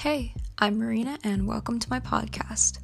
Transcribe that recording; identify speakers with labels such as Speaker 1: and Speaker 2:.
Speaker 1: Hey, I'm Marina, and welcome to my podcast.